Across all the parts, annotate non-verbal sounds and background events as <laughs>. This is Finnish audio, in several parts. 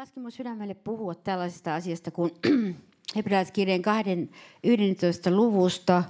laski mun sydämelle puhua tällaisesta asiasta kuin <clears throat> hebrealaiskirjeen 11. luvusta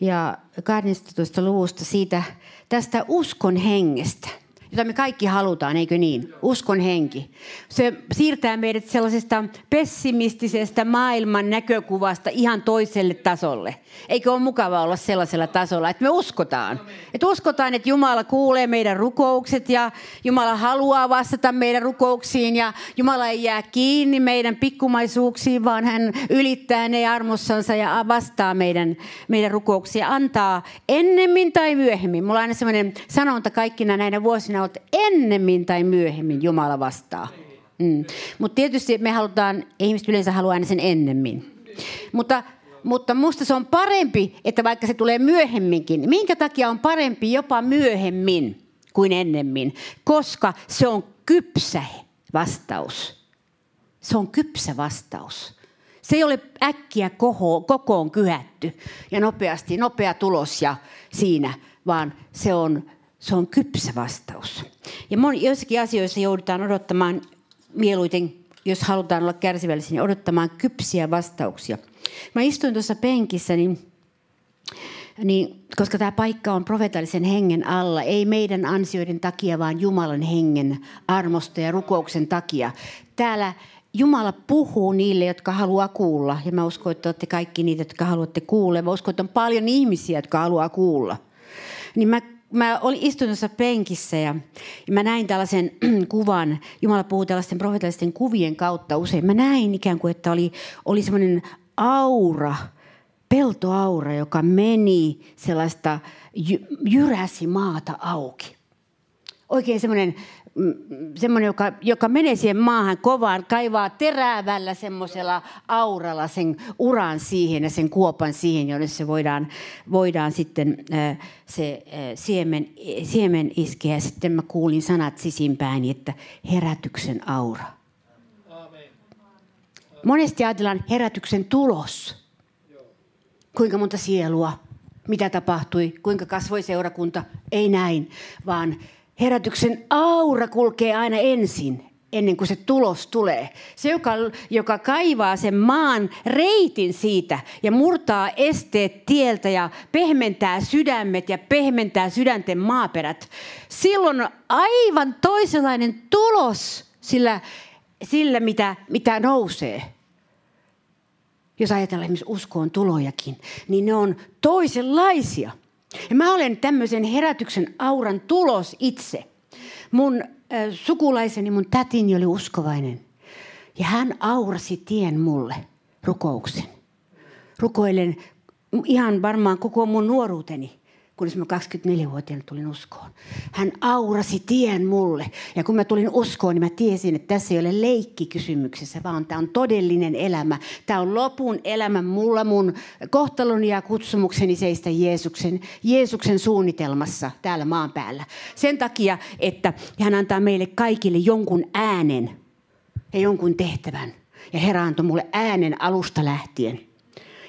ja 12. luvusta siitä tästä uskon hengestä – jota me kaikki halutaan, eikö niin? Uskon henki. Se siirtää meidät sellaisesta pessimistisestä maailman näkökuvasta ihan toiselle tasolle. Eikö ole mukava olla sellaisella tasolla, että me uskotaan. Että uskotaan, että Jumala kuulee meidän rukoukset ja Jumala haluaa vastata meidän rukouksiin ja Jumala ei jää kiinni meidän pikkumaisuuksiin, vaan hän ylittää ne armossansa ja vastaa meidän, meidän rukouksia. Antaa ennemmin tai myöhemmin. Mulla on aina sellainen sanonta kaikkina näinä vuosina, että ennemmin tai myöhemmin Jumala vastaa. Mm. Mutta tietysti me halutaan, ihmiset yleensä haluaa aina sen ennemmin. Mutta mutta musta se on parempi, että vaikka se tulee myöhemminkin. Minkä takia on parempi jopa myöhemmin kuin ennemmin? Koska se on kypsä vastaus. Se on kypsä vastaus. Se ei ole äkkiä koho, kokoon kyhätty ja nopeasti, nopea tulos ja siinä, vaan se on, se on kypsä vastaus. Ja moni, joissakin asioissa joudutaan odottamaan mieluiten, jos halutaan olla kärsivällisiä, niin odottamaan kypsiä vastauksia. Mä istuin tuossa penkissä, niin, niin, koska tämä paikka on profetallisen hengen alla, ei meidän ansioiden takia, vaan Jumalan hengen armosta ja rukouksen takia. Täällä Jumala puhuu niille, jotka haluaa kuulla. Ja mä uskon, että olette kaikki niitä, jotka haluatte kuulla. Mä uskon, että on paljon ihmisiä, jotka haluaa kuulla. Niin mä mä olin istunnossa penkissä ja, ja mä näin tällaisen <clears throat> kuvan. Jumala puhuu tällaisten profetallisten kuvien kautta usein. Mä näin ikään kuin, että oli, oli semmoinen aura, peltoaura, joka meni sellaista, jyräsi maata auki. Oikein semmoinen semmoinen, joka, joka menee siihen maahan kovaan, kaivaa terävällä semmoisella auralla sen uran siihen ja sen kuopan siihen, jonne se voidaan, voidaan sitten se siemen, siemen iskeä. Ja sitten mä kuulin sanat sisimpään, että herätyksen aura. Monesti ajatellaan herätyksen tulos. Kuinka monta sielua, mitä tapahtui, kuinka kasvoi seurakunta. Ei näin, vaan herätyksen aura kulkee aina ensin, ennen kuin se tulos tulee. Se, joka, joka kaivaa sen maan reitin siitä ja murtaa esteet tieltä ja pehmentää sydämet ja pehmentää sydänten maaperät, silloin on aivan toisenlainen tulos sillä, sillä mitä, mitä nousee. Jos ajatellaan esimerkiksi uskoon tulojakin, niin ne on toisenlaisia – ja mä olen tämmöisen herätyksen auran tulos itse. Mun äh, sukulaiseni, mun tätini oli uskovainen. Ja hän aurasi tien mulle rukouksen. Rukoilen ihan varmaan koko mun nuoruuteni kunnes mä 24-vuotiaana tulin uskoon. Hän aurasi tien mulle. Ja kun mä tulin uskoon, niin mä tiesin, että tässä ei ole leikki kysymyksessä, vaan tämä on todellinen elämä. Tämä on lopun elämä mulla mun kohtaloni ja kutsumukseni seistä Jeesuksen, Jeesuksen suunnitelmassa täällä maan päällä. Sen takia, että hän antaa meille kaikille jonkun äänen ja jonkun tehtävän. Ja Herra antoi mulle äänen alusta lähtien.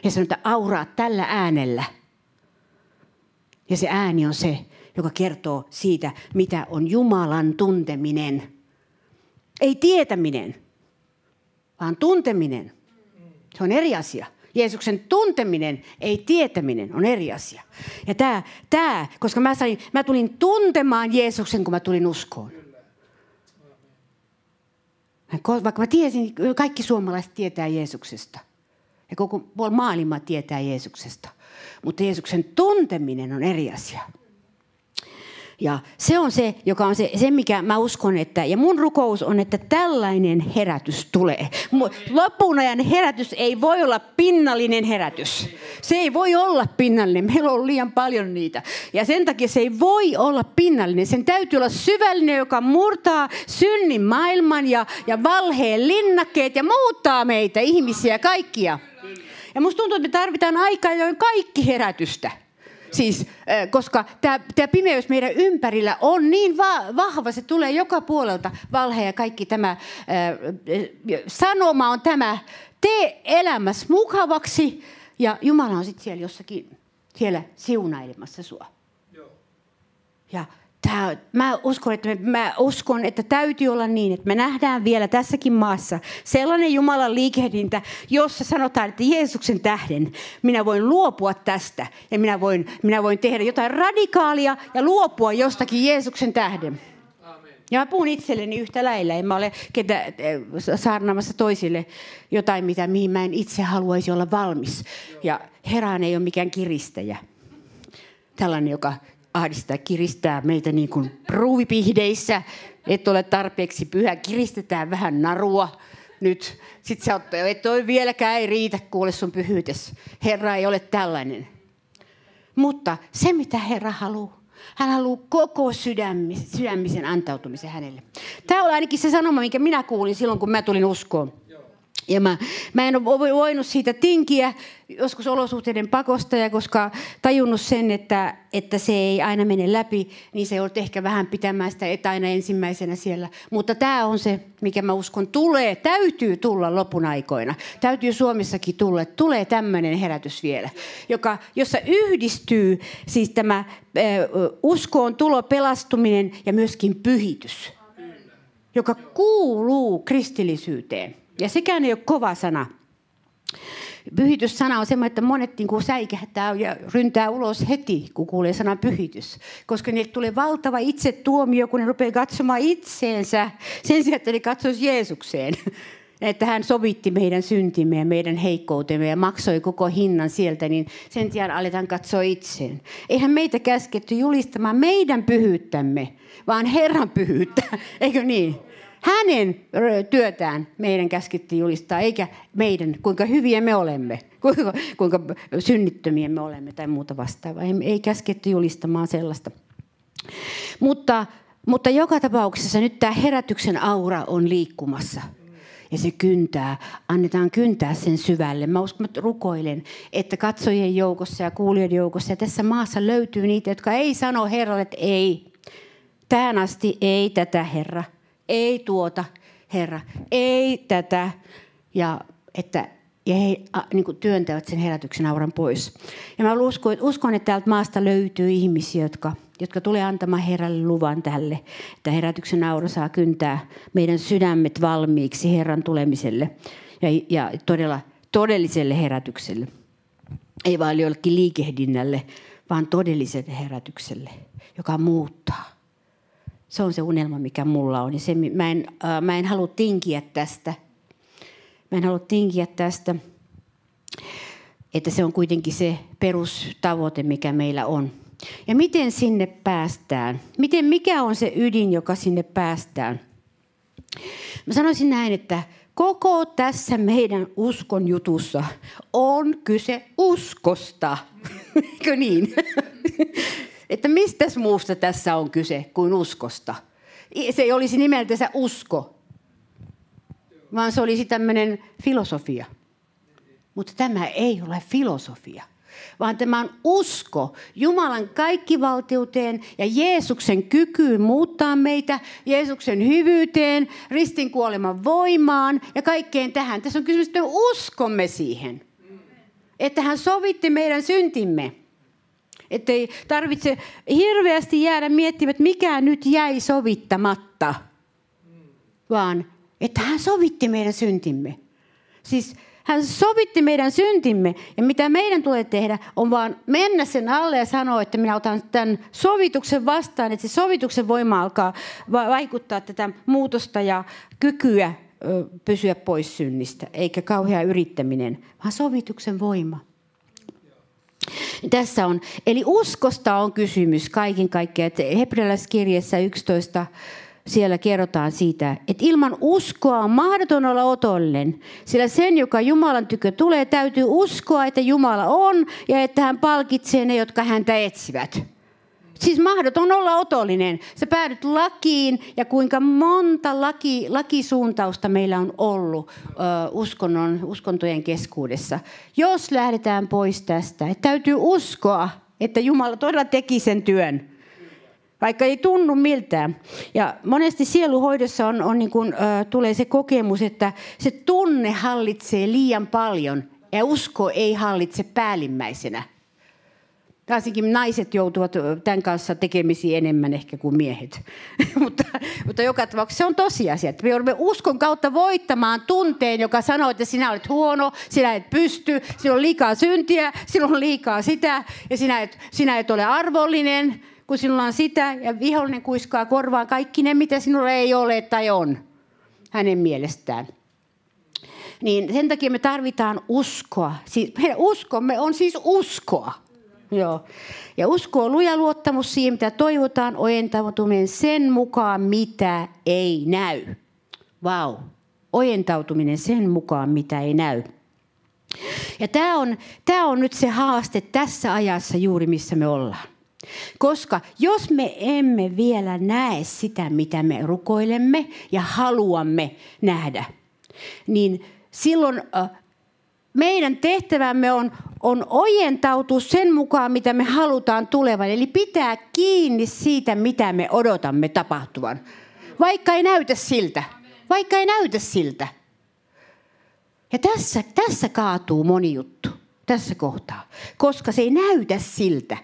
Ja sanoi, että auraa tällä äänellä – ja se ääni on se, joka kertoo siitä, mitä on Jumalan tunteminen. Ei tietäminen, vaan tunteminen. Se on eri asia. Jeesuksen tunteminen, ei tietäminen, on eri asia. Ja tämä, tämä koska mä, sain, mä tulin tuntemaan Jeesuksen, kun mä tulin uskoon. Vaikka mä tiesin, kaikki suomalaiset tietää Jeesuksesta. Ja koko maailma tietää Jeesuksesta. Mutta Jeesuksen tunteminen on eri asia. Ja se on se, joka on se, se, mikä mä uskon, että, ja mun rukous on, että tällainen herätys tulee. Lopun ajan herätys ei voi olla pinnallinen herätys. Se ei voi olla pinnallinen, meillä on liian paljon niitä. Ja sen takia se ei voi olla pinnallinen. Sen täytyy olla syvällinen, joka murtaa synnin maailman ja, ja valheen linnakkeet ja muuttaa meitä, ihmisiä, kaikkia. Ja musta tuntuu, että me tarvitaan aikaa, join kaikki herätystä. Siis, koska tämä pimeys meidän ympärillä on niin va- vahva, se tulee joka puolelta, valhe ja kaikki tämä äh, sanoma on tämä, tee elämässä mukavaksi ja Jumala on sitten siellä jossakin, siellä siunailemassa sua. Joo. Ja Tää, mä, uskon, että me, mä uskon, että täytyy olla niin, että me nähdään vielä tässäkin maassa sellainen Jumalan liikehdintä, jossa sanotaan, että Jeesuksen tähden minä voin luopua tästä ja minä voin, minä voin tehdä jotain radikaalia ja luopua jostakin Jeesuksen tähden. Ja mä puhun itselleni yhtä lailla. En mä ole ketä, eh, saarnaamassa toisille jotain, mitä, mihin mä en itse haluaisi olla valmis. Ja Herään ei ole mikään kiristäjä. Tällainen, joka ahdistaa, kiristää meitä niin kuin ruuvipihdeissä. Et ole tarpeeksi pyhä, kiristetään vähän narua nyt. Sitten sä oot, et ole vieläkään ei riitä, kuule sun pyhyytes. Herra ei ole tällainen. Mutta se, mitä Herra haluaa, hän haluaa koko sydämisen antautumisen hänelle. Tämä on ainakin se sanoma, minkä minä kuulin silloin, kun mä tulin uskoon. Ja mä, mä en ole voinut siitä tinkiä joskus olosuhteiden pakosta, ja koska tajunnut sen, että, että se ei aina mene läpi, niin se on ehkä vähän pitämään sitä et aina ensimmäisenä siellä. Mutta tämä on se, mikä mä uskon tulee, täytyy tulla lopun aikoina. Täytyy Suomessakin tulla, tulee tämmöinen herätys vielä, joka, jossa yhdistyy siis tämä äh, uskoon tulo, pelastuminen ja myöskin pyhitys, joka kuuluu kristillisyyteen. Ja sekään ei ole kova sana. Pyhityssana on semmoinen, että monet niin kuin säikähtää ja ryntää ulos heti, kun kuulee sanan pyhitys. Koska niille tulee valtava itsetuomio, kun ne rupeaa katsomaan itseensä sen sijaan, että ne katsoisi Jeesukseen. <laughs> Että hän sovitti meidän syntimme ja meidän heikkoutemme ja maksoi koko hinnan sieltä, niin sen sijaan aletaan katsoa itseen. Eihän meitä käsketty julistamaan meidän pyhyyttämme, vaan Herran pyhyyttä, <laughs> eikö niin? Hänen työtään meidän käskettiin julistaa, eikä meidän, kuinka hyviä me olemme, <laughs> kuinka, kuinka synnittömiä me olemme tai muuta vastaavaa. Ei, ei käsketty julistamaan sellaista. Mutta, mutta joka tapauksessa nyt tämä herätyksen aura on liikkumassa. Ja se kyntää, annetaan kyntää sen syvälle. Mä uskon, että rukoilen, että katsojien joukossa ja kuulijoiden joukossa ja tässä maassa löytyy niitä, jotka ei sano Herralle, että ei. Tähän asti ei tätä, Herra ei tuota, Herra, ei tätä. Ja että ja he a, niin kuin työntävät sen herätyksen auran pois. Ja mä uskon, uskon, että täältä maasta löytyy ihmisiä, jotka, jotka tulee antamaan Herralle luvan tälle, että herätyksen aura saa kyntää meidän sydämet valmiiksi Herran tulemiselle ja, ja todella todelliselle herätykselle. Ei vain jollekin liikehdinnälle, vaan todelliselle herätykselle, joka muuttaa se on se unelma, mikä mulla on. Ja se, mä, en, äh, mä en halua tinkiä tästä. Mä en halua tinkiä tästä, että se on kuitenkin se perustavoite, mikä meillä on. Ja miten sinne päästään? Miten, mikä on se ydin, joka sinne päästään? Mä sanoisin näin, että koko tässä meidän uskon jutussa on kyse uskosta. <laughs> Eikö niin? <laughs> että mistä muusta tässä on kyse kuin uskosta. Se ei olisi nimeltänsä usko, vaan se olisi tämmöinen filosofia. Mutta tämä ei ole filosofia, vaan tämä on usko Jumalan kaikkivaltiuteen ja Jeesuksen kykyyn muuttaa meitä, Jeesuksen hyvyyteen, ristin kuoleman voimaan ja kaikkeen tähän. Tässä on kysymys, että me uskomme siihen, että hän sovitti meidän syntimme. Että ei tarvitse hirveästi jäädä miettimään, että mikä nyt jäi sovittamatta, vaan että hän sovitti meidän syntimme. Siis hän sovitti meidän syntimme ja mitä meidän tulee tehdä on vaan mennä sen alle ja sanoa, että minä otan tämän sovituksen vastaan, että se sovituksen voima alkaa vaikuttaa tätä muutosta ja kykyä pysyä pois synnistä, eikä kauhea yrittäminen, vaan sovituksen voima. Tässä on, eli uskosta on kysymys kaiken kaikkiaan. Hebrealaiskirjassa 11 siellä kerrotaan siitä, että ilman uskoa on mahdoton olla otollinen. Sillä sen, joka Jumalan tykö tulee, täytyy uskoa, että Jumala on ja että hän palkitsee ne, jotka häntä etsivät. Siis mahdoton olla otollinen. Sä päädyt lakiin ja kuinka monta laki, lakisuuntausta meillä on ollut ö, uskonnon, uskontojen keskuudessa. Jos lähdetään pois tästä, että täytyy uskoa, että Jumala todella teki sen työn. Vaikka ei tunnu miltään. Ja monesti sieluhoidossa on, on niin kuin, ö, tulee se kokemus, että se tunne hallitsee liian paljon ja usko ei hallitse päällimmäisenä. Varsinkin naiset joutuvat tämän kanssa tekemisiin enemmän ehkä kuin miehet. <laughs> mutta, mutta joka tapauksessa se on tosiasia, että me joudumme uskon kautta voittamaan tunteen, joka sanoo, että sinä olet huono, sinä et pysty, sinulla on liikaa syntiä, sinulla on liikaa sitä ja sinä et, sinä et ole arvollinen, kun sinulla on sitä ja vihollinen kuiskaa korvaan kaikki ne, mitä sinulla ei ole tai on hänen mielestään. Niin sen takia me tarvitaan uskoa. Siis meidän uskomme on siis uskoa. Joo. Ja usko on luja luottamus siihen, mitä toivotaan, ojentautuminen sen mukaan, mitä ei näy. Vau. Wow. Ojentautuminen sen mukaan, mitä ei näy. Ja tämä on, tämä on nyt se haaste tässä ajassa juuri, missä me ollaan. Koska jos me emme vielä näe sitä, mitä me rukoilemme ja haluamme nähdä, niin silloin meidän tehtävämme on, on ojentautua sen mukaan, mitä me halutaan tulevan. Eli pitää kiinni siitä, mitä me odotamme tapahtuvan. Vaikka ei näytä siltä. Vaikka ei näytä siltä. Ja tässä, tässä kaatuu moni juttu. Tässä kohtaa. Koska se ei näytä siltä.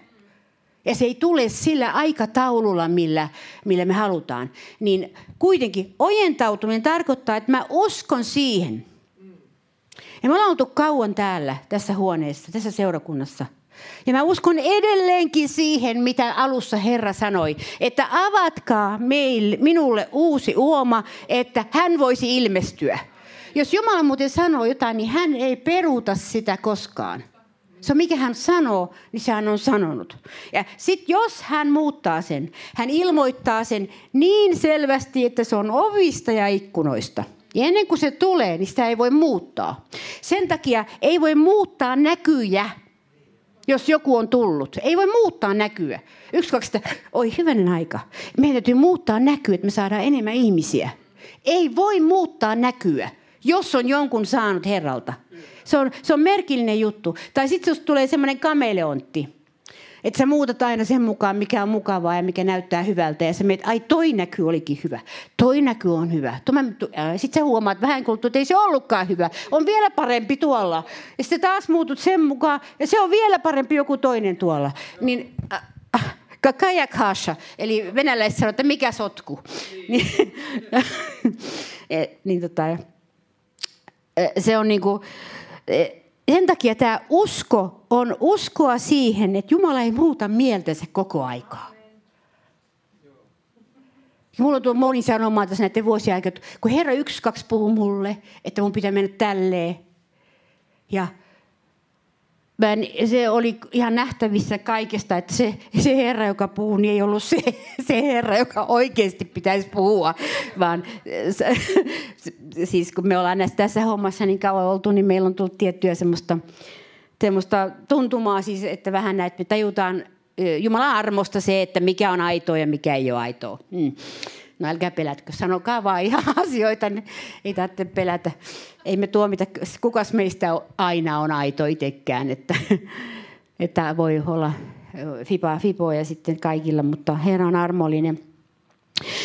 Ja se ei tule sillä aikataululla, millä, millä me halutaan. Niin kuitenkin ojentautuminen tarkoittaa, että mä uskon siihen – ja me ollaan oltu kauan täällä, tässä huoneessa, tässä seurakunnassa. Ja mä uskon edelleenkin siihen, mitä alussa Herra sanoi, että avatkaa meille, minulle uusi uoma, että hän voisi ilmestyä. Jos Jumala muuten sanoo jotain, niin hän ei peruuta sitä koskaan. Se mikä hän sanoo, niin hän on sanonut. Ja sitten jos hän muuttaa sen, hän ilmoittaa sen niin selvästi, että se on ovista ja ikkunoista – ja ennen kuin se tulee, niin sitä ei voi muuttaa. Sen takia ei voi muuttaa näkyjä, jos joku on tullut. Ei voi muuttaa näkyä. Yksi, kaksi, sitä, oi hyvänen aika. Meidän täytyy muuttaa näkyä, että me saadaan enemmän ihmisiä. Ei voi muuttaa näkyä, jos on jonkun saanut Herralta. Se on, se on merkillinen juttu. Tai sitten jos tulee semmoinen kameleontti, että sä muutat aina sen mukaan, mikä on mukavaa ja mikä näyttää hyvältä. Ja sä meet, ai toi näky olikin hyvä. Toi näky on hyvä. Sitten sä huomaat vähän kuluttua, että ei se ollutkaan hyvä. On vielä parempi tuolla. Ja sitten taas muutut sen mukaan ja se on vielä parempi joku toinen tuolla. Niin äh, äh, kasha, eli venäläiset sanoo, että mikä sotku. <laughs> Niin, <laughs> niin tota, se on niinku, sen takia tämä usko on uskoa siihen, että Jumala ei muuta mieltänsä koko aikaa. Ja mulla on moni sanomaan tässä näiden vuosien aikana, kun Herra yksi, kaksi puhuu mulle, että mun pitää mennä tälleen. Ja mä, se oli ihan nähtävissä kaikesta, että se, se Herra, joka puhuu, niin ei ollut se, se Herra, joka oikeasti pitäisi puhua, vaan se, siis kun me ollaan näissä, tässä hommassa niin kauan oltu, niin meillä on tullut tiettyä semmoista, semmoista tuntumaa, siis, että vähän näitä me tajutaan Jumalan armosta se, että mikä on aitoa ja mikä ei ole aitoa. Mm. No älkää pelätkö, sanokaa vaan ihan <laughs> asioita, niin ei tarvitse pelätä. Ei me tuomita, kukas meistä aina on aito itsekään, että, että voi olla fipa, fipoja sitten kaikilla, mutta Herra on armollinen.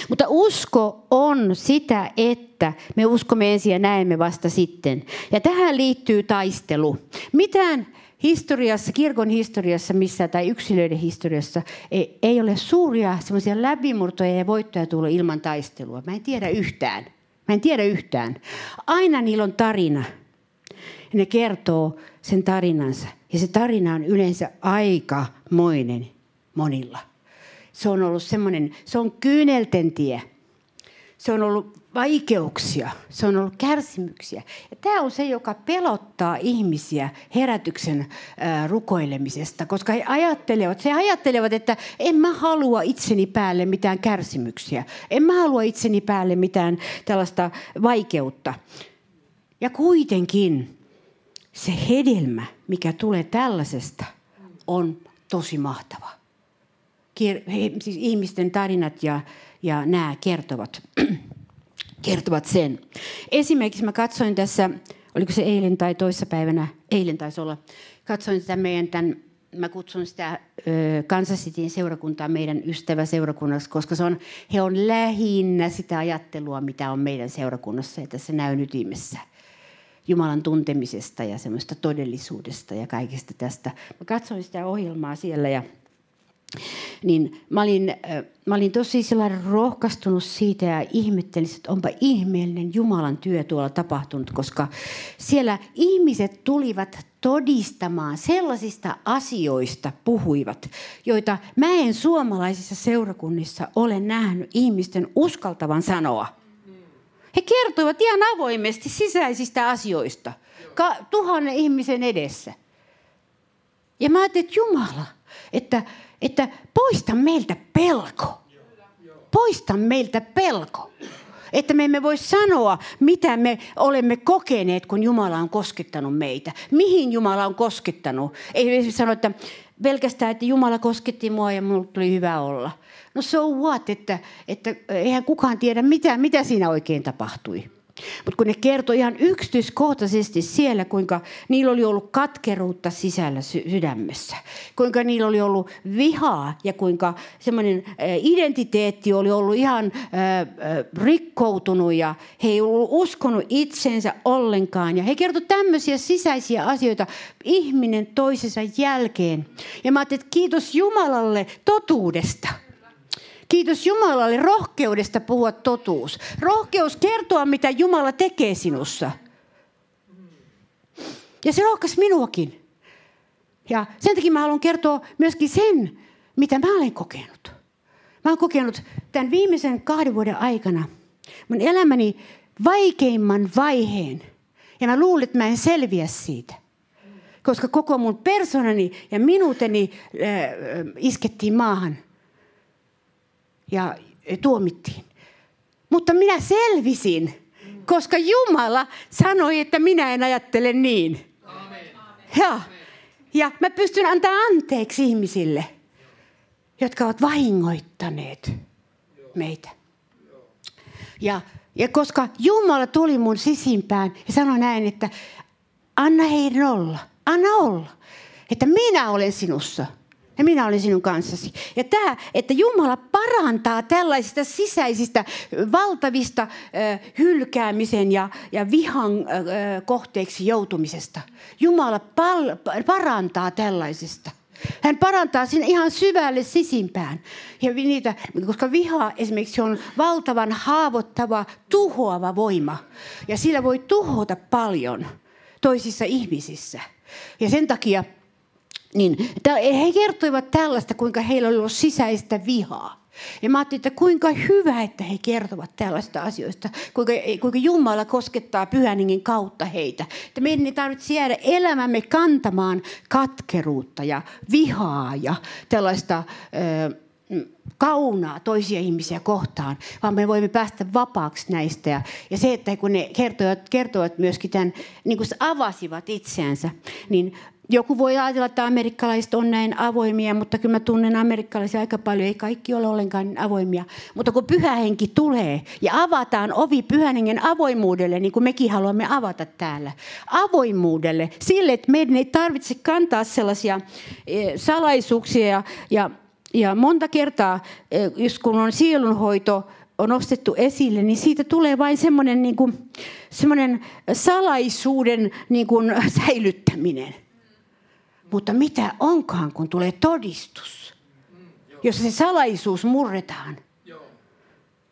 Mutta usko on sitä, että me uskomme ensin ja näemme vasta sitten. Ja tähän liittyy taistelu. Mitään historiassa, kirkon historiassa missä tai yksilöiden historiassa ei, ei ole suuria semmoisia läpimurtoja ja voittoja tullut ilman taistelua. Mä en tiedä yhtään. Mä en tiedä yhtään. Aina niillä on tarina. Ja ne kertoo sen tarinansa. Ja se tarina on yleensä aikamoinen monilla. Se on ollut semmoinen, se on kyynelten tie. Se on ollut vaikeuksia, se on ollut kärsimyksiä. Ja tämä on se, joka pelottaa ihmisiä herätyksen rukoilemisesta, koska he ajattelevat, he ajattelevat, että en mä halua itseni päälle mitään kärsimyksiä. En mä halua itseni päälle mitään tällaista vaikeutta. Ja kuitenkin se hedelmä, mikä tulee tällaisesta, on tosi mahtava. Kier- he, siis ihmisten tarinat ja, ja nämä kertovat <clears throat> kertovat sen. Esimerkiksi mä katsoin tässä, oliko se eilen tai toissapäivänä, eilen taisi olla, katsoin tätä meidän tämän, mä kutsun sitä Kansas Cityn seurakuntaa meidän ystäväseurakunnassa, koska se on, he on lähinnä sitä ajattelua, mitä on meidän seurakunnassa ja tässä näyn ytimessä. Jumalan tuntemisesta ja semmoista todellisuudesta ja kaikesta tästä. Mä katsoin sitä ohjelmaa siellä ja niin mä olin, mä olin tosi rohkaistunut siitä ja ihmettelin, että onpa ihmeellinen Jumalan työ tuolla tapahtunut, koska siellä ihmiset tulivat todistamaan sellaisista asioista puhuivat, joita mä en suomalaisissa seurakunnissa ole nähnyt ihmisten uskaltavan sanoa. He kertoivat ihan avoimesti sisäisistä asioista ka- tuhannen ihmisen edessä. Ja mä ajattelin, että Jumala, että että poista meiltä pelko. Poista meiltä pelko. Että me emme voi sanoa, mitä me olemme kokeneet, kun Jumala on koskettanut meitä. Mihin Jumala on koskettanut. Ei sano, että pelkästään, että Jumala kosketti mua ja minulle tuli hyvä olla. No so what, että, että eihän kukaan tiedä, mitä, mitä siinä oikein tapahtui. Mutta kun ne kertoi ihan yksityiskohtaisesti siellä, kuinka niillä oli ollut katkeruutta sisällä sydämessä, kuinka niillä oli ollut vihaa ja kuinka semmoinen identiteetti oli ollut ihan rikkoutunut ja he ei ollut uskonut itsensä ollenkaan. Ja he kertoi tämmöisiä sisäisiä asioita ihminen toisensa jälkeen. Ja mä ajattelin, että kiitos Jumalalle totuudesta – Kiitos Jumalalle rohkeudesta puhua totuus. Rohkeus kertoa, mitä Jumala tekee sinussa. Ja se rohkaisi minuakin. Ja sen takia mä haluan kertoa myöskin sen, mitä mä olen kokenut. Mä olen kokenut tämän viimeisen kahden vuoden aikana mun elämäni vaikeimman vaiheen. Ja mä luulen, että mä en selviä siitä. Koska koko mun persoonani ja minuuteni äh, iskettiin maahan – ja tuomittiin. Mutta minä selvisin, koska Jumala sanoi, että minä en ajattele niin. Ja, ja mä pystyn antaa anteeksi ihmisille, jotka ovat vahingoittaneet meitä. Ja, ja koska Jumala tuli mun sisimpään ja sanoi näin, että anna heidän olla, anna olla, että minä olen sinussa – ja minä olen sinun kanssasi. Ja tämä, että Jumala parantaa tällaisista sisäisistä valtavista hylkäämisen ja, ja vihan kohteeksi joutumisesta. Jumala pal- parantaa tällaisesta. Hän parantaa sinne ihan syvälle sisimpään. Ja niitä, koska viha esimerkiksi on valtavan haavoittava, tuhoava voima. Ja sillä voi tuhota paljon toisissa ihmisissä. Ja sen takia niin, he kertoivat tällaista, kuinka heillä oli ollut sisäistä vihaa. Ja mä ajattelin, että kuinka hyvä, että he kertovat tällaista asioista. Kuinka, kuinka Jumala koskettaa pyhäningin kautta heitä. Että meidän ei tarvitse jäädä elämämme kantamaan katkeruutta ja vihaa ja tällaista... Ö, kaunaa toisia ihmisiä kohtaan, vaan me voimme päästä vapaaksi näistä. Ja, ja se, että kun ne kertoivat, kertoivat myöskin tämän, niin kuin avasivat itseänsä, niin joku voi ajatella, että amerikkalaiset on näin avoimia, mutta kyllä mä tunnen amerikkalaisia aika paljon. Ei kaikki ole ollenkaan avoimia. Mutta kun pyhä henki tulee ja avataan ovi pyhän hengen avoimuudelle, niin kuin mekin haluamme avata täällä. Avoimuudelle, sille, että meidän ei tarvitse kantaa sellaisia eh, salaisuuksia ja, ja, ja monta kertaa, eh, jos kun on sielunhoito, on nostettu esille, niin siitä tulee vain semmoinen, niin kuin, semmoinen salaisuuden niin kuin, säilyttäminen. Mutta mitä onkaan, kun tulee todistus, jossa se salaisuus murretaan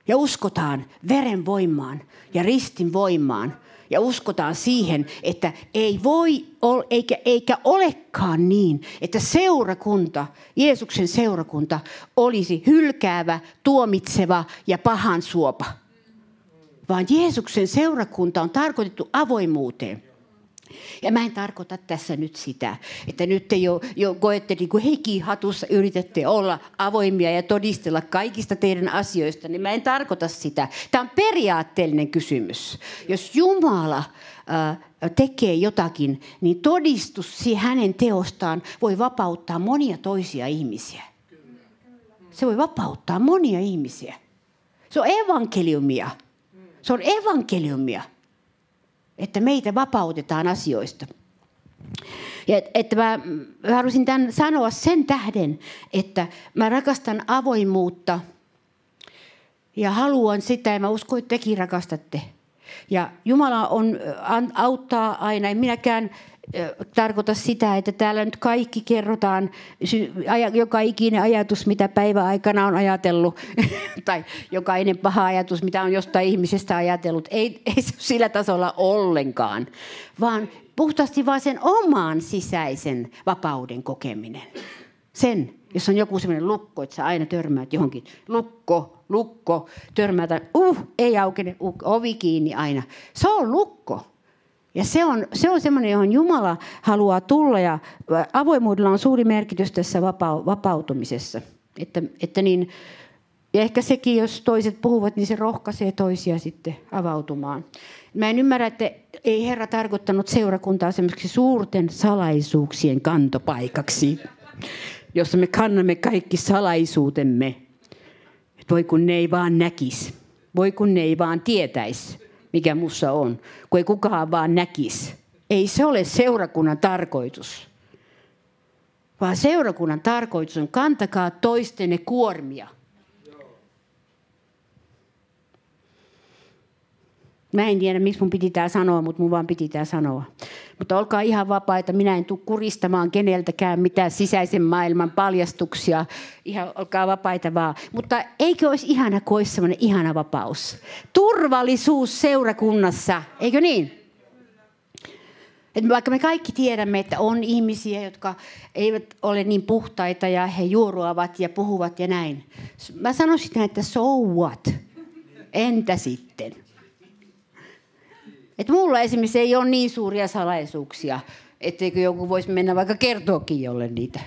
ja uskotaan veren voimaan ja ristin voimaan ja uskotaan siihen, että ei voi eikä, eikä olekaan niin, että seurakunta, Jeesuksen seurakunta olisi hylkäävä, tuomitseva ja pahan suopa. Vaan Jeesuksen seurakunta on tarkoitettu avoimuuteen. Ja mä en tarkoita tässä nyt sitä, että nyt te jo, jo koette niin kuin hekin hatussa yritätte olla avoimia ja todistella kaikista teidän asioista, niin mä en tarkoita sitä. Tämä on periaatteellinen kysymys. Jos Jumala äh, tekee jotakin, niin todistus hänen teostaan voi vapauttaa monia toisia ihmisiä. Se voi vapauttaa monia ihmisiä. Se on evankeliumia. Se on evankeliumia että meitä vapautetaan asioista. Ja että mä, mä halusin tämän sanoa sen tähden, että mä rakastan avoimuutta ja haluan sitä, ja mä uskon, että tekin rakastatte. Ja Jumala on, auttaa aina. En minäkään tarkoita sitä, että täällä nyt kaikki kerrotaan, joka ikinen ajatus, mitä päiväaikana on ajatellut, <laughs> tai jokainen paha ajatus, mitä on jostain ihmisestä ajatellut. Ei, <laughs> ei se sillä tasolla ollenkaan, vaan puhtaasti vain sen oman sisäisen vapauden kokeminen. Sen, jos on joku sellainen lukko, että sä aina törmäät johonkin. Lukko, lukko, törmätä, uh, ei aukene, uh, ovi kiinni aina. Se on lukko. Ja se on, se on semmoinen, johon Jumala haluaa tulla ja avoimuudella on suuri merkitys tässä vapautumisessa. Että, että niin, ja ehkä sekin, jos toiset puhuvat, niin se rohkaisee toisia sitten avautumaan. Mä en ymmärrä, että ei Herra tarkoittanut seurakuntaa semmoiseksi suurten salaisuuksien kantopaikaksi, jossa me kannamme kaikki salaisuutemme. Että voi kun ne ei vaan näkisi. Voi kun ne ei vaan tietäisi mikä mussa on, kun ei kukaan vaan näkisi. Ei se ole seurakunnan tarkoitus. Vaan seurakunnan tarkoitus on kantakaa toistenne kuormia. Mä en tiedä, miksi mun piti tämä sanoa, mutta mun vaan piti tämä sanoa. Mutta olkaa ihan vapaita. Minä en tule kuristamaan keneltäkään mitään sisäisen maailman paljastuksia. Ihan olkaa vapaita vaan. Mutta eikö olisi ihana, kun olisi sellainen ihana vapaus? Turvallisuus seurakunnassa, eikö niin? Et vaikka me kaikki tiedämme, että on ihmisiä, jotka eivät ole niin puhtaita ja he juoruavat ja puhuvat ja näin. Mä sanoisin, että so what? Entä sitten? Että mulla esimerkiksi ei ole niin suuria salaisuuksia, etteikö joku voisi mennä vaikka kertoakin jolle niitä.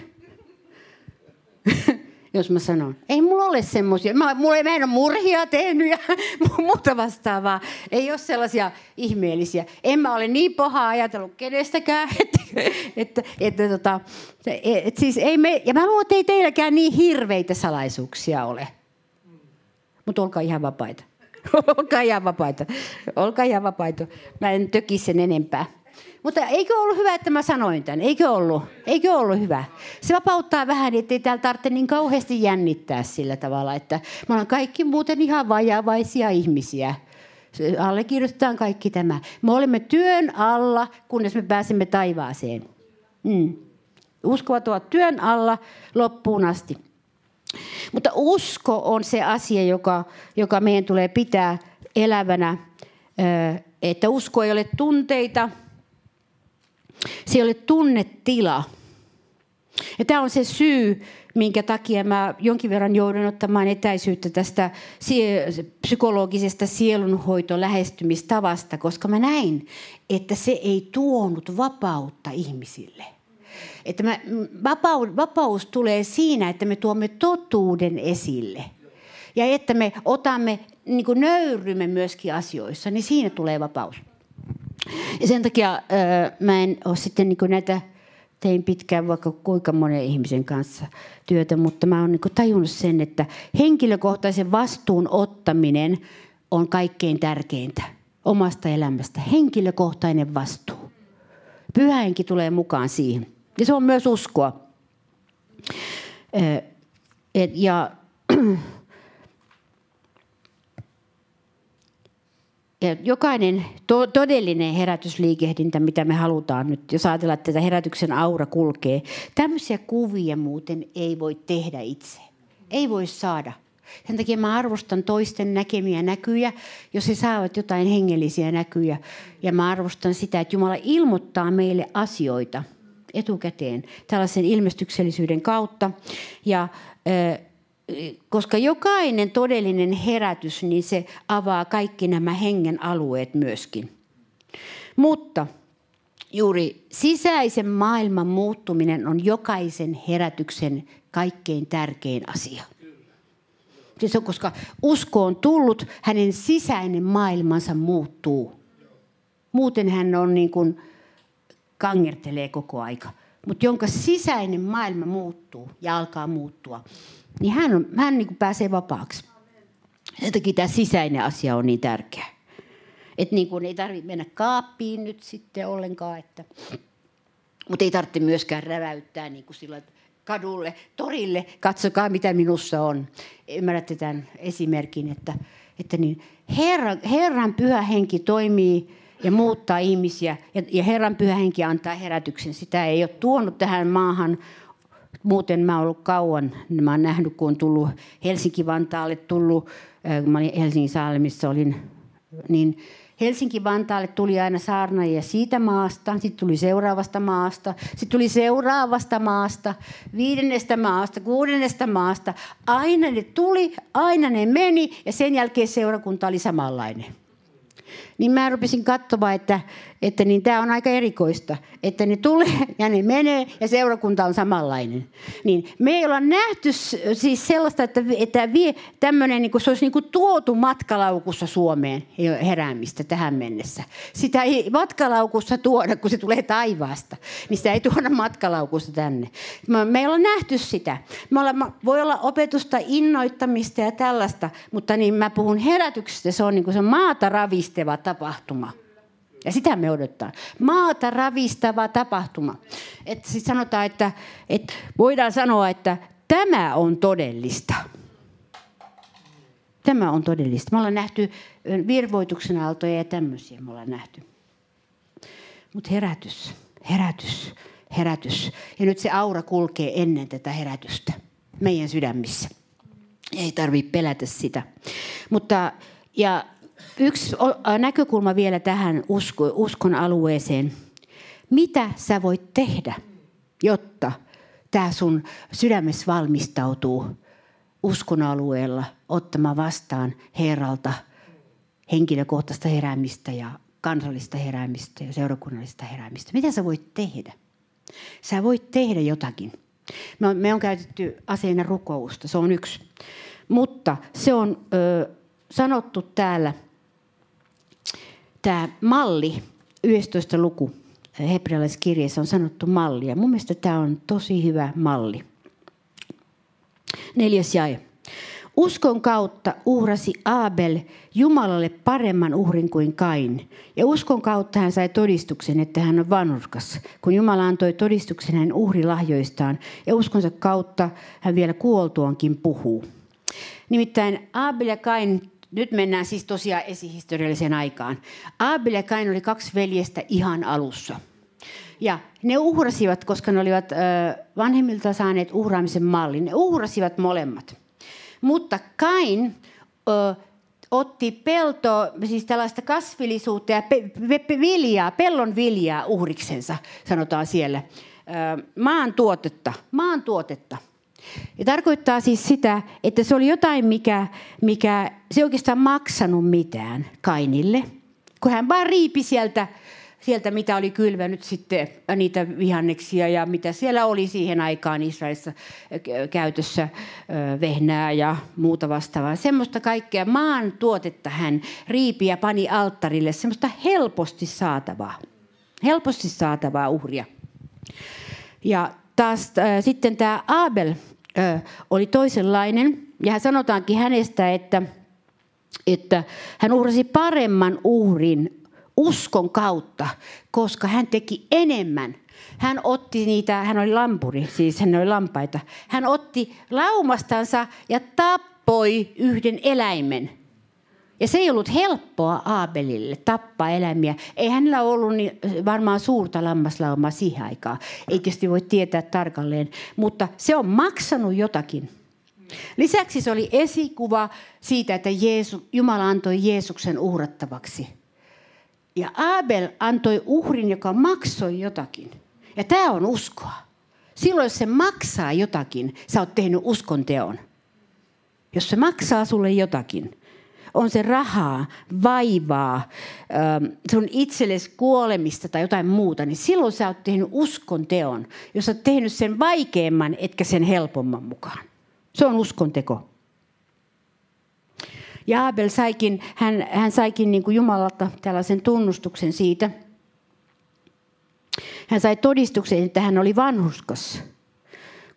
<laughs> Jos mä sanon, ei mulla ole semmoisia. Mä, mulla mä en ole murhia tehnyt ja <laughs> muuta vastaavaa. Ei ole sellaisia ihmeellisiä. En mä ole niin pahaa ajatellut kenestäkään. <laughs> Että, että, että, tota, et siis ei me, ja mä luulen, että ei teilläkään niin hirveitä salaisuuksia ole. Mutta olkaa ihan vapaita. <laughs> Olkaa ihan vapaita. Olkaa ihan vapaita. Mä en töki sen enempää. Mutta eikö ollut hyvä, että mä sanoin tämän? Eikö ollut? Eikö ollut hyvä? Se vapauttaa vähän, ettei täällä tarvitse niin kauheasti jännittää sillä tavalla, että me ollaan kaikki muuten ihan vajavaisia ihmisiä. Allekirjoitetaan kaikki tämä. Me olemme työn alla, kunnes me pääsemme taivaaseen. Mm. Uskovat ovat työn alla loppuun asti. Mutta usko on se asia, joka, joka meidän tulee pitää elävänä. Että usko ei ole tunteita, se ei ole tunnetila. Ja tämä on se syy, minkä takia mä jonkin verran joudun ottamaan etäisyyttä tästä psykologisesta sielunhoitolähestymistavasta, koska mä näin, että se ei tuonut vapautta ihmisille – että mä, vapaus, vapaus tulee siinä, että me tuomme totuuden esille. Ja että me otamme, niin kuin nöyrymme myöskin asioissa, niin siinä tulee vapaus. Ja sen takia äh, mä en ole sitten niin kuin näitä, tein pitkään vaikka kuinka monen ihmisen kanssa työtä, mutta mä oon niin tajunnut sen, että henkilökohtaisen vastuun ottaminen on kaikkein tärkeintä omasta elämästä. Henkilökohtainen vastuu. Pyhähenki tulee mukaan siihen. Ja se on myös uskoa. Et, ja, <clears throat> ja jokainen to, todellinen herätysliikehdintä, mitä me halutaan nyt, jos ajatellaan, että tätä herätyksen aura kulkee, tämmöisiä kuvia muuten ei voi tehdä itse. Ei voi saada. Sen takia mä arvostan toisten näkemiä näkyjä, jos he saavat jotain hengellisiä näkyjä. Ja mä arvostan sitä, että Jumala ilmoittaa meille asioita – etukäteen tällaisen ilmestyksellisyyden kautta. Ja, koska jokainen todellinen herätys, niin se avaa kaikki nämä hengen alueet myöskin. Mutta juuri sisäisen maailman muuttuminen on jokaisen herätyksen kaikkein tärkein asia. Se on, koska usko on tullut, hänen sisäinen maailmansa muuttuu. Muuten hän on niin kuin kangertelee koko aika, mutta jonka sisäinen maailma muuttuu ja alkaa muuttua, niin hän, on, hän niin kuin pääsee vapaaksi. Sen takia tämä sisäinen asia on niin tärkeä. Että niin kuin ei tarvitse mennä kaappiin nyt sitten ollenkaan, että, mutta ei tarvitse myöskään räväyttää niin kuin sillä, kadulle, torille, katsokaa mitä minussa on. Ymmärrätte tämän esimerkin, että, että niin Herran, Herran pyhä henki toimii ja muuttaa ihmisiä. Ja, ja Herran pyhä henki antaa herätyksen. Sitä ei ole tuonut tähän maahan. Muuten mä oon ollut kauan. Mä oon nähnyt, kun on tullut Helsinki-Vantaalle tullut. Kun mä olin Helsingin Saalemissa, olin, niin Helsinki-Vantaalle tuli aina saarnaajia siitä maasta, sitten tuli seuraavasta maasta, sitten tuli seuraavasta maasta, viidennestä maasta, kuudennesta maasta. Aina ne tuli, aina ne meni ja sen jälkeen seurakunta oli samanlainen. Niin mä rupesin katsomaan, että että niin tämä on aika erikoista, että ne tulee ja ne menee ja seurakunta on samanlainen. Niin me ei olla nähty siis sellaista, että, että vie tämmöinen, niin kuin se olisi niin kuin tuotu matkalaukussa Suomeen heräämistä tähän mennessä. Sitä ei matkalaukussa tuoda, kun se tulee taivaasta. Niin sitä ei tuoda matkalaukussa tänne. Me ei olla nähty sitä. Me olla, voi olla opetusta, innoittamista ja tällaista, mutta niin mä puhun herätyksestä. Se on niin kuin se maata ravisteva tapahtuma. Ja sitä me odottaa. Maata ravistava tapahtuma. Että sit sanotaan, että, että voidaan sanoa, että tämä on todellista. Tämä on todellista. Me ollaan nähty virvoituksen aaltoja ja tämmöisiä me ollaan nähty. Mutta herätys, herätys, herätys. Ja nyt se aura kulkee ennen tätä herätystä meidän sydämissä. Ei tarvitse pelätä sitä. Mutta, ja yksi näkökulma vielä tähän usko, uskon alueeseen. Mitä sä voit tehdä, jotta tämä sun sydämessä valmistautuu uskon alueella ottamaan vastaan Herralta henkilökohtaista heräämistä ja kansallista heräämistä ja seurakunnallista heräämistä. Mitä sä voit tehdä? Sä voit tehdä jotakin. Me on, me on käytetty aseena rukousta, se on yksi. Mutta se on ö, sanottu täällä – tämä malli, 11 luku hebrealaiskirjeessä on sanottu malli. Ja mun mielestä tämä on tosi hyvä malli. Neljäs jae. Uskon kautta uhrasi Abel Jumalalle paremman uhrin kuin Kain. Ja uskon kautta hän sai todistuksen, että hän on vanhurkas, kun Jumala antoi todistuksen hänen uhrilahjoistaan. Ja uskonsa kautta hän vielä kuoltuonkin puhuu. Nimittäin Abel ja Kain nyt mennään siis tosiaan esihistorialliseen aikaan. Abel ja Kain oli kaksi veljestä ihan alussa. Ja ne uhrasivat, koska ne olivat vanhemmilta saaneet uhraamisen mallin, ne uhrasivat molemmat. Mutta Kain ö, otti pelto, siis tällaista kasvillisuutta ja pe, pe, viljaa, pellon viljaa uhriksensa, sanotaan siellä. Ö, maan tuotetta, maan tuotetta. Ja tarkoittaa siis sitä, että se oli jotain, mikä, mikä se ei oikeastaan maksanut mitään Kainille, kun hän vaan riipi sieltä, sieltä mitä oli kylvänyt sitten niitä vihanneksia ja mitä siellä oli siihen aikaan Israelissa käytössä, vehnää ja muuta vastaavaa. Semmoista kaikkea maan tuotetta hän riipi ja pani alttarille, semmoista helposti saatavaa, helposti saatavaa uhria. Ja taas äh, sitten tämä Abel äh, oli toisenlainen. Ja hän sanotaankin hänestä, että, että hän uhrasi paremman uhrin uskon kautta, koska hän teki enemmän. Hän otti niitä, hän oli lampuri, siis hän oli lampaita. Hän otti laumastansa ja tappoi yhden eläimen. Ja se ei ollut helppoa Aabelille tappaa eläimiä. Ei hänellä ollut niin varmaan suurta lammaslaumaa siihen aikaan. Ei tietysti voi tietää tarkalleen, mutta se on maksanut jotakin. Lisäksi se oli esikuva siitä, että Jeesu, Jumala antoi Jeesuksen uhrattavaksi. Ja Abel antoi uhrin, joka maksoi jotakin. Ja tämä on uskoa. Silloin, jos se maksaa jotakin, sä oot tehnyt uskon teon. Jos se maksaa sulle jotakin, on se rahaa, vaivaa, ähm, sun itsellesi kuolemista tai jotain muuta, niin silloin sä oot tehnyt uskon teon. Jos oot tehnyt sen vaikeamman, etkä sen helpomman mukaan. Se on uskon teko. Ja Abel saikin, hän, hän saikin niin kuin Jumalalta tällaisen tunnustuksen siitä. Hän sai todistuksen, että hän oli vanhuskas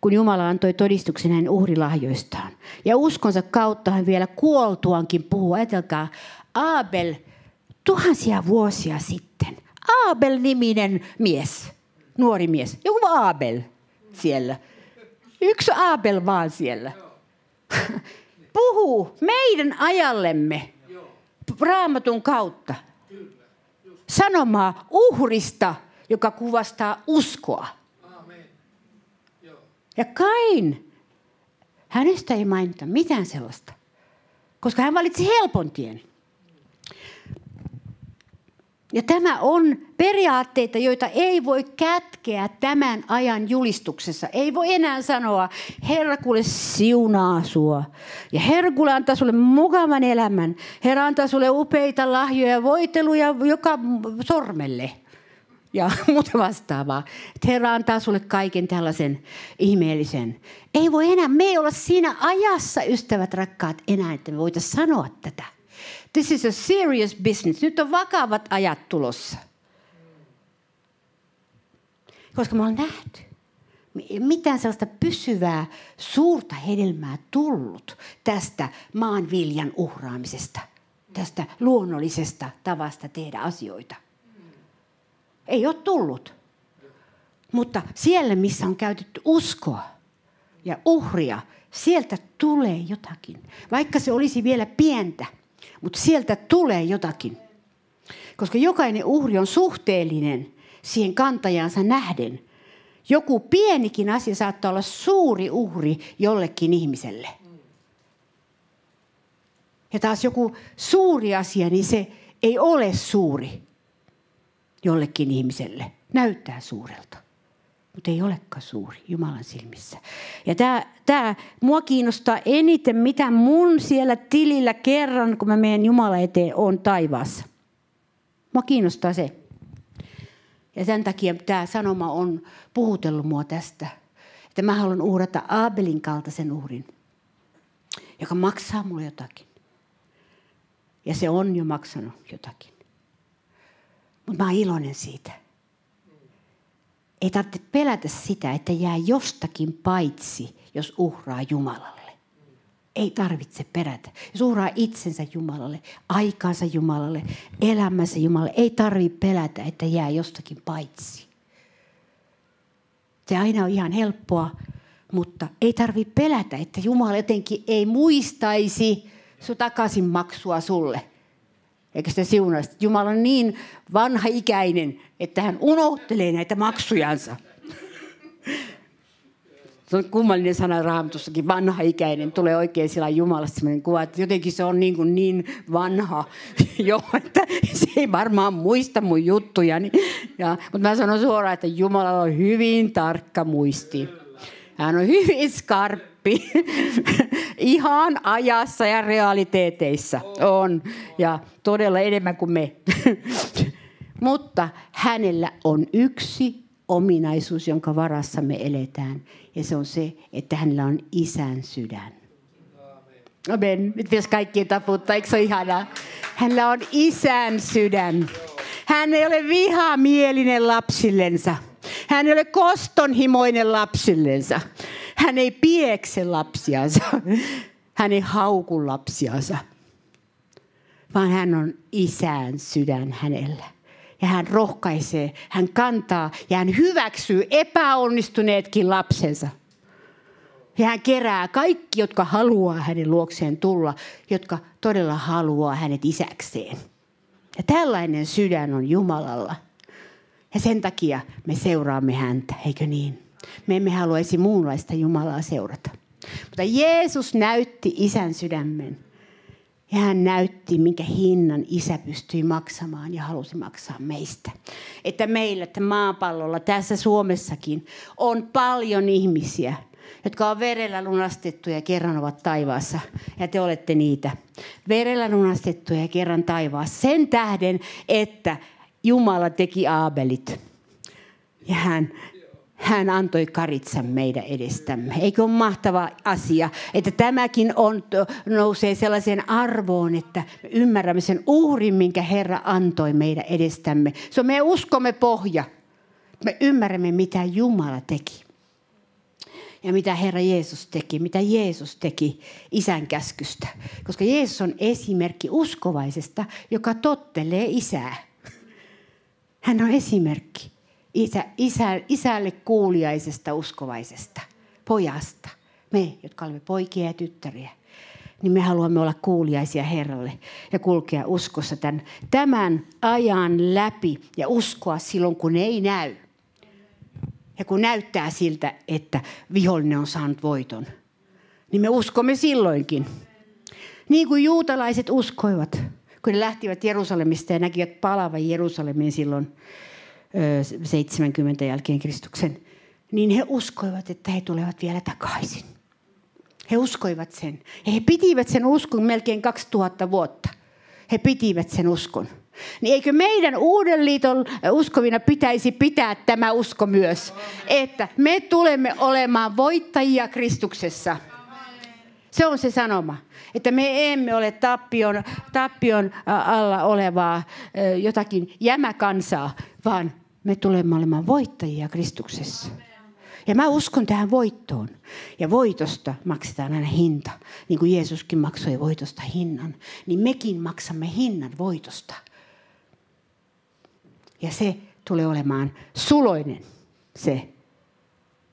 kun Jumala antoi todistuksen hänen uhrilahjoistaan. Ja uskonsa kautta hän vielä kuoltuankin puhuu. Ajatelkaa, Abel tuhansia vuosia sitten. Abel-niminen mies, nuori mies. Joku Abel siellä. Yksi Abel vaan siellä. <laughs> Puhuu meidän ajallemme raamatun kautta. Sanomaa uhrista, joka kuvastaa uskoa. Ja Kain, hänestä ei mainita mitään sellaista, koska hän valitsi helpon tien. Ja tämä on periaatteita, joita ei voi kätkeä tämän ajan julistuksessa. Ei voi enää sanoa, Herra kuule siunaa sua. Ja Herra kuule antaa sulle mukavan elämän. Herra antaa sulle upeita lahjoja ja voiteluja joka sormelle. Ja <laughs> muuta vastaavaa. Että Herra antaa sulle kaiken tällaisen ihmeellisen. Ei voi enää, me ei olla siinä ajassa, ystävät rakkaat, enää, että me voitaisiin sanoa tätä. This is a serious business. Nyt on vakavat ajat tulossa. Koska me ollaan nähty. Mitään sellaista pysyvää, suurta hedelmää tullut tästä maanviljan uhraamisesta. Tästä luonnollisesta tavasta tehdä asioita. Ei ole tullut. Mutta siellä, missä on käytetty uskoa ja uhria, sieltä tulee jotakin. Vaikka se olisi vielä pientä – mutta sieltä tulee jotakin. Koska jokainen uhri on suhteellinen siihen kantajansa nähden. Joku pienikin asia saattaa olla suuri uhri jollekin ihmiselle. Ja taas joku suuri asia, niin se ei ole suuri jollekin ihmiselle. Näyttää suurelta mutta ei olekaan suuri Jumalan silmissä. Ja tämä, tämä mua kiinnostaa eniten, mitä mun siellä tilillä kerran, kun mä menen Jumala eteen, on taivaassa. Mua kiinnostaa se. Ja sen takia tämä sanoma on puhutellut mua tästä. Että mä haluan uhrata Abelin kaltaisen uhrin, joka maksaa mulle jotakin. Ja se on jo maksanut jotakin. Mutta mä oon iloinen siitä ei tarvitse pelätä sitä, että jää jostakin paitsi, jos uhraa Jumalalle. Ei tarvitse perätä. Jos uhraa itsensä Jumalalle, aikaansa Jumalalle, elämänsä Jumalalle, ei tarvitse pelätä, että jää jostakin paitsi. Se aina on ihan helppoa, mutta ei tarvitse pelätä, että Jumala jotenkin ei muistaisi sun takaisin maksua sulle – eikä sitä siunasta. Jumala on niin vanha-ikäinen, että hän unohtelee näitä maksujansa. Se on kummallinen sana raamatussakin, vanha-ikäinen. Tulee oikein sillä Jumalasta sellainen kuva, että jotenkin se on niin, kuin niin vanha <laughs> jo, että se ei varmaan muista mun juttujani. Ja, mutta mä sanon suoraan, että Jumala on hyvin tarkka muisti. Hän on hyvin skarppi. <laughs> Ihan ajassa ja realiteeteissa on. Ja todella enemmän kuin me. <laughs> Mutta hänellä on yksi ominaisuus, jonka varassa me eletään. Ja se on se, että hänellä on isän sydän. Amen. Nyt pitäisi kaikkien taputtaa, eikö se ole ihanaa? Hänellä on isän sydän. Hän ei ole vihamielinen lapsillensa. Hän ei ole kostonhimoinen lapsillensa. Hän ei piekse lapsiansa. <laughs> Hän ei hauku lapsiansa. Vaan hän on isän sydän hänellä. Ja hän rohkaisee, hän kantaa ja hän hyväksyy epäonnistuneetkin lapsensa. Ja hän kerää kaikki, jotka haluaa hänen luokseen tulla, jotka todella haluaa hänet isäkseen. Ja tällainen sydän on Jumalalla. Ja sen takia me seuraamme häntä, eikö niin? Me emme haluaisi muunlaista Jumalaa seurata. Mutta Jeesus näytti isän sydämen. Ja hän näytti, minkä hinnan isä pystyi maksamaan ja halusi maksaa meistä. Että meillä, että maapallolla, tässä Suomessakin, on paljon ihmisiä, jotka on verellä lunastettuja ja kerran ovat taivaassa. Ja te olette niitä. Verellä lunastettuja ja kerran taivaassa. Sen tähden, että Jumala teki Aabelit. Ja hän, hän antoi karitsan meidän edestämme. Eikö ole mahtava asia, että tämäkin on, nousee sellaiseen arvoon, että me ymmärrämme sen uhrin, minkä Herra antoi meidän edestämme. Se on meidän uskomme pohja. Me ymmärrämme, mitä Jumala teki. Ja mitä Herra Jeesus teki, mitä Jeesus teki isän käskystä. Koska Jeesus on esimerkki uskovaisesta, joka tottelee isää. Hän on esimerkki isä, isä, isälle kuuliaisesta uskovaisesta pojasta. Me, jotka olemme poikia ja tyttäriä. niin me haluamme olla kuuliaisia Herralle ja kulkea uskossa tämän, tämän ajan läpi ja uskoa silloin, kun ei näy. Ja kun näyttää siltä, että vihollinen on saanut voiton, niin me uskomme silloinkin. Niin kuin juutalaiset uskoivat, kun ne lähtivät Jerusalemista ja näkivät palavan Jerusalemin silloin 70 jälkeen Kristuksen, niin he uskoivat, että he tulevat vielä takaisin. He uskoivat sen. Ja he pitivät sen uskon melkein 2000 vuotta. He pitivät sen uskon. Niin eikö meidän uuden liiton uskovina pitäisi pitää tämä usko myös, että me tulemme olemaan voittajia Kristuksessa. Se on se sanoma, että me emme ole tappion, tappion alla olevaa jotakin jämäkansaa, vaan me tulemme olemaan voittajia Kristuksessa. Ja mä uskon tähän voittoon. Ja voitosta maksetaan aina hinta. Niin kuin Jeesuskin maksoi voitosta hinnan, niin mekin maksamme hinnan voitosta. Ja se tulee olemaan suloinen se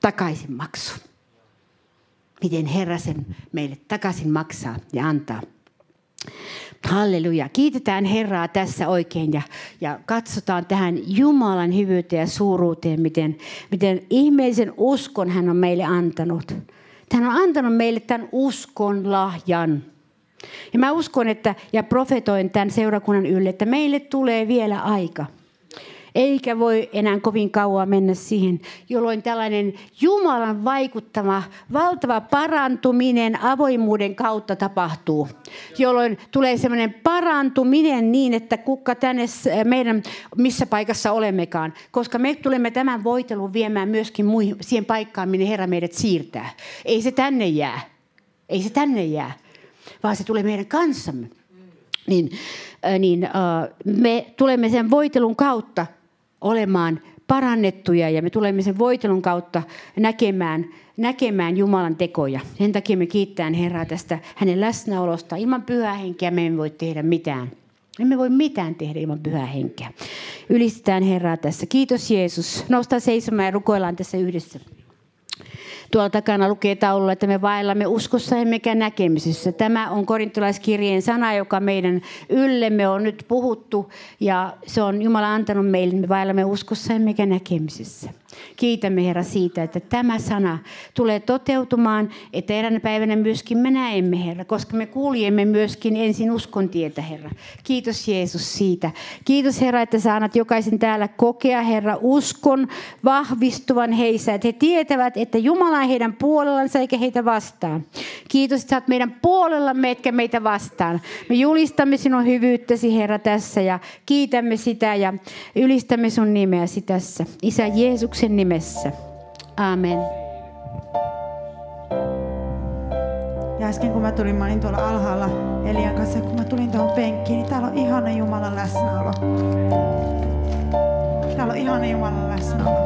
takaisinmaksu. Miten Herra sen meille takaisin maksaa ja antaa. Halleluja. Kiitetään Herraa tässä oikein ja, ja katsotaan tähän Jumalan hyvyyteen ja suuruuteen, miten, miten ihmeellisen uskon hän on meille antanut. Hän on antanut meille tämän uskon lahjan. Ja mä uskon, että, ja profetoin tämän seurakunnan ylle, että meille tulee vielä aika – eikä voi enää kovin kauan mennä siihen, jolloin tällainen Jumalan vaikuttama valtava parantuminen avoimuuden kautta tapahtuu. Jolloin tulee semmoinen parantuminen niin, että kukka tänne meidän, missä paikassa olemmekaan. Koska me tulemme tämän voitelun viemään myöskin muihin, siihen paikkaan, minne Herra meidät siirtää. Ei se tänne jää. Ei se tänne jää, vaan se tulee meidän kanssamme. Niin, äh, niin äh, me tulemme sen voitelun kautta olemaan parannettuja ja me tulemme sen voitelun kautta näkemään, näkemään Jumalan tekoja. Sen takia me kiittää Herraa tästä hänen läsnäolosta. Ilman pyhää henkeä me emme voi tehdä mitään. Emme voi mitään tehdä ilman pyhää henkeä. Ylistetään Herraa tässä. Kiitos Jeesus. Noustaan seisomaan ja rukoillaan tässä yhdessä. Tuolla takana lukee taululla, että me vaellamme uskossa emmekä näkemisessä. Tämä on korintolaiskirjeen sana, joka meidän yllemme on nyt puhuttu. Ja se on Jumala antanut meille, me vaellamme uskossa emmekä näkemisessä. Kiitämme Herra siitä, että tämä sana tulee toteutumaan, että eräänä päivänä myöskin me näemme Herra, koska me kuljemme myöskin ensin uskon tietä Herra. Kiitos Jeesus siitä. Kiitos Herra, että sä annat jokaisen täällä kokea Herra uskon vahvistuvan heissä, että he tietävät, että Jumala on heidän puolellansa eikä heitä vastaan. Kiitos, että sä oot meidän puolellamme etkä meitä vastaan. Me julistamme sinun hyvyyttäsi Herra tässä ja kiitämme sitä ja ylistämme sun nimeäsi tässä. Isä Jeesuksen Jeesuksen nimessä. Amen. Ja äsken kun mä tulin, mä olin tuolla alhaalla Elian kanssa, kun mä tulin tuohon penkkiin, niin täällä on ihana Jumalan läsnäolo. Täällä on ihana Jumalan läsnäolo.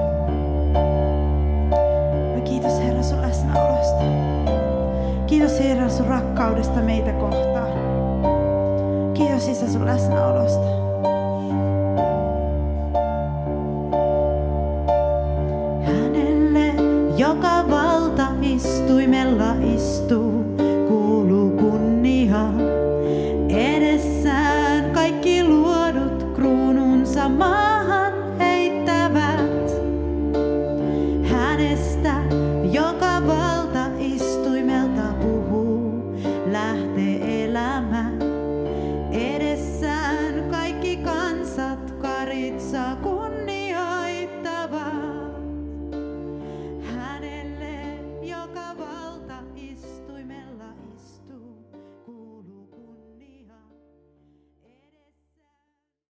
Ja kiitos Herra sun läsnäolosta. Kiitos Herra sun rakkaudesta meitä kohtaan. Kiitos Isä sun läsnäolosta.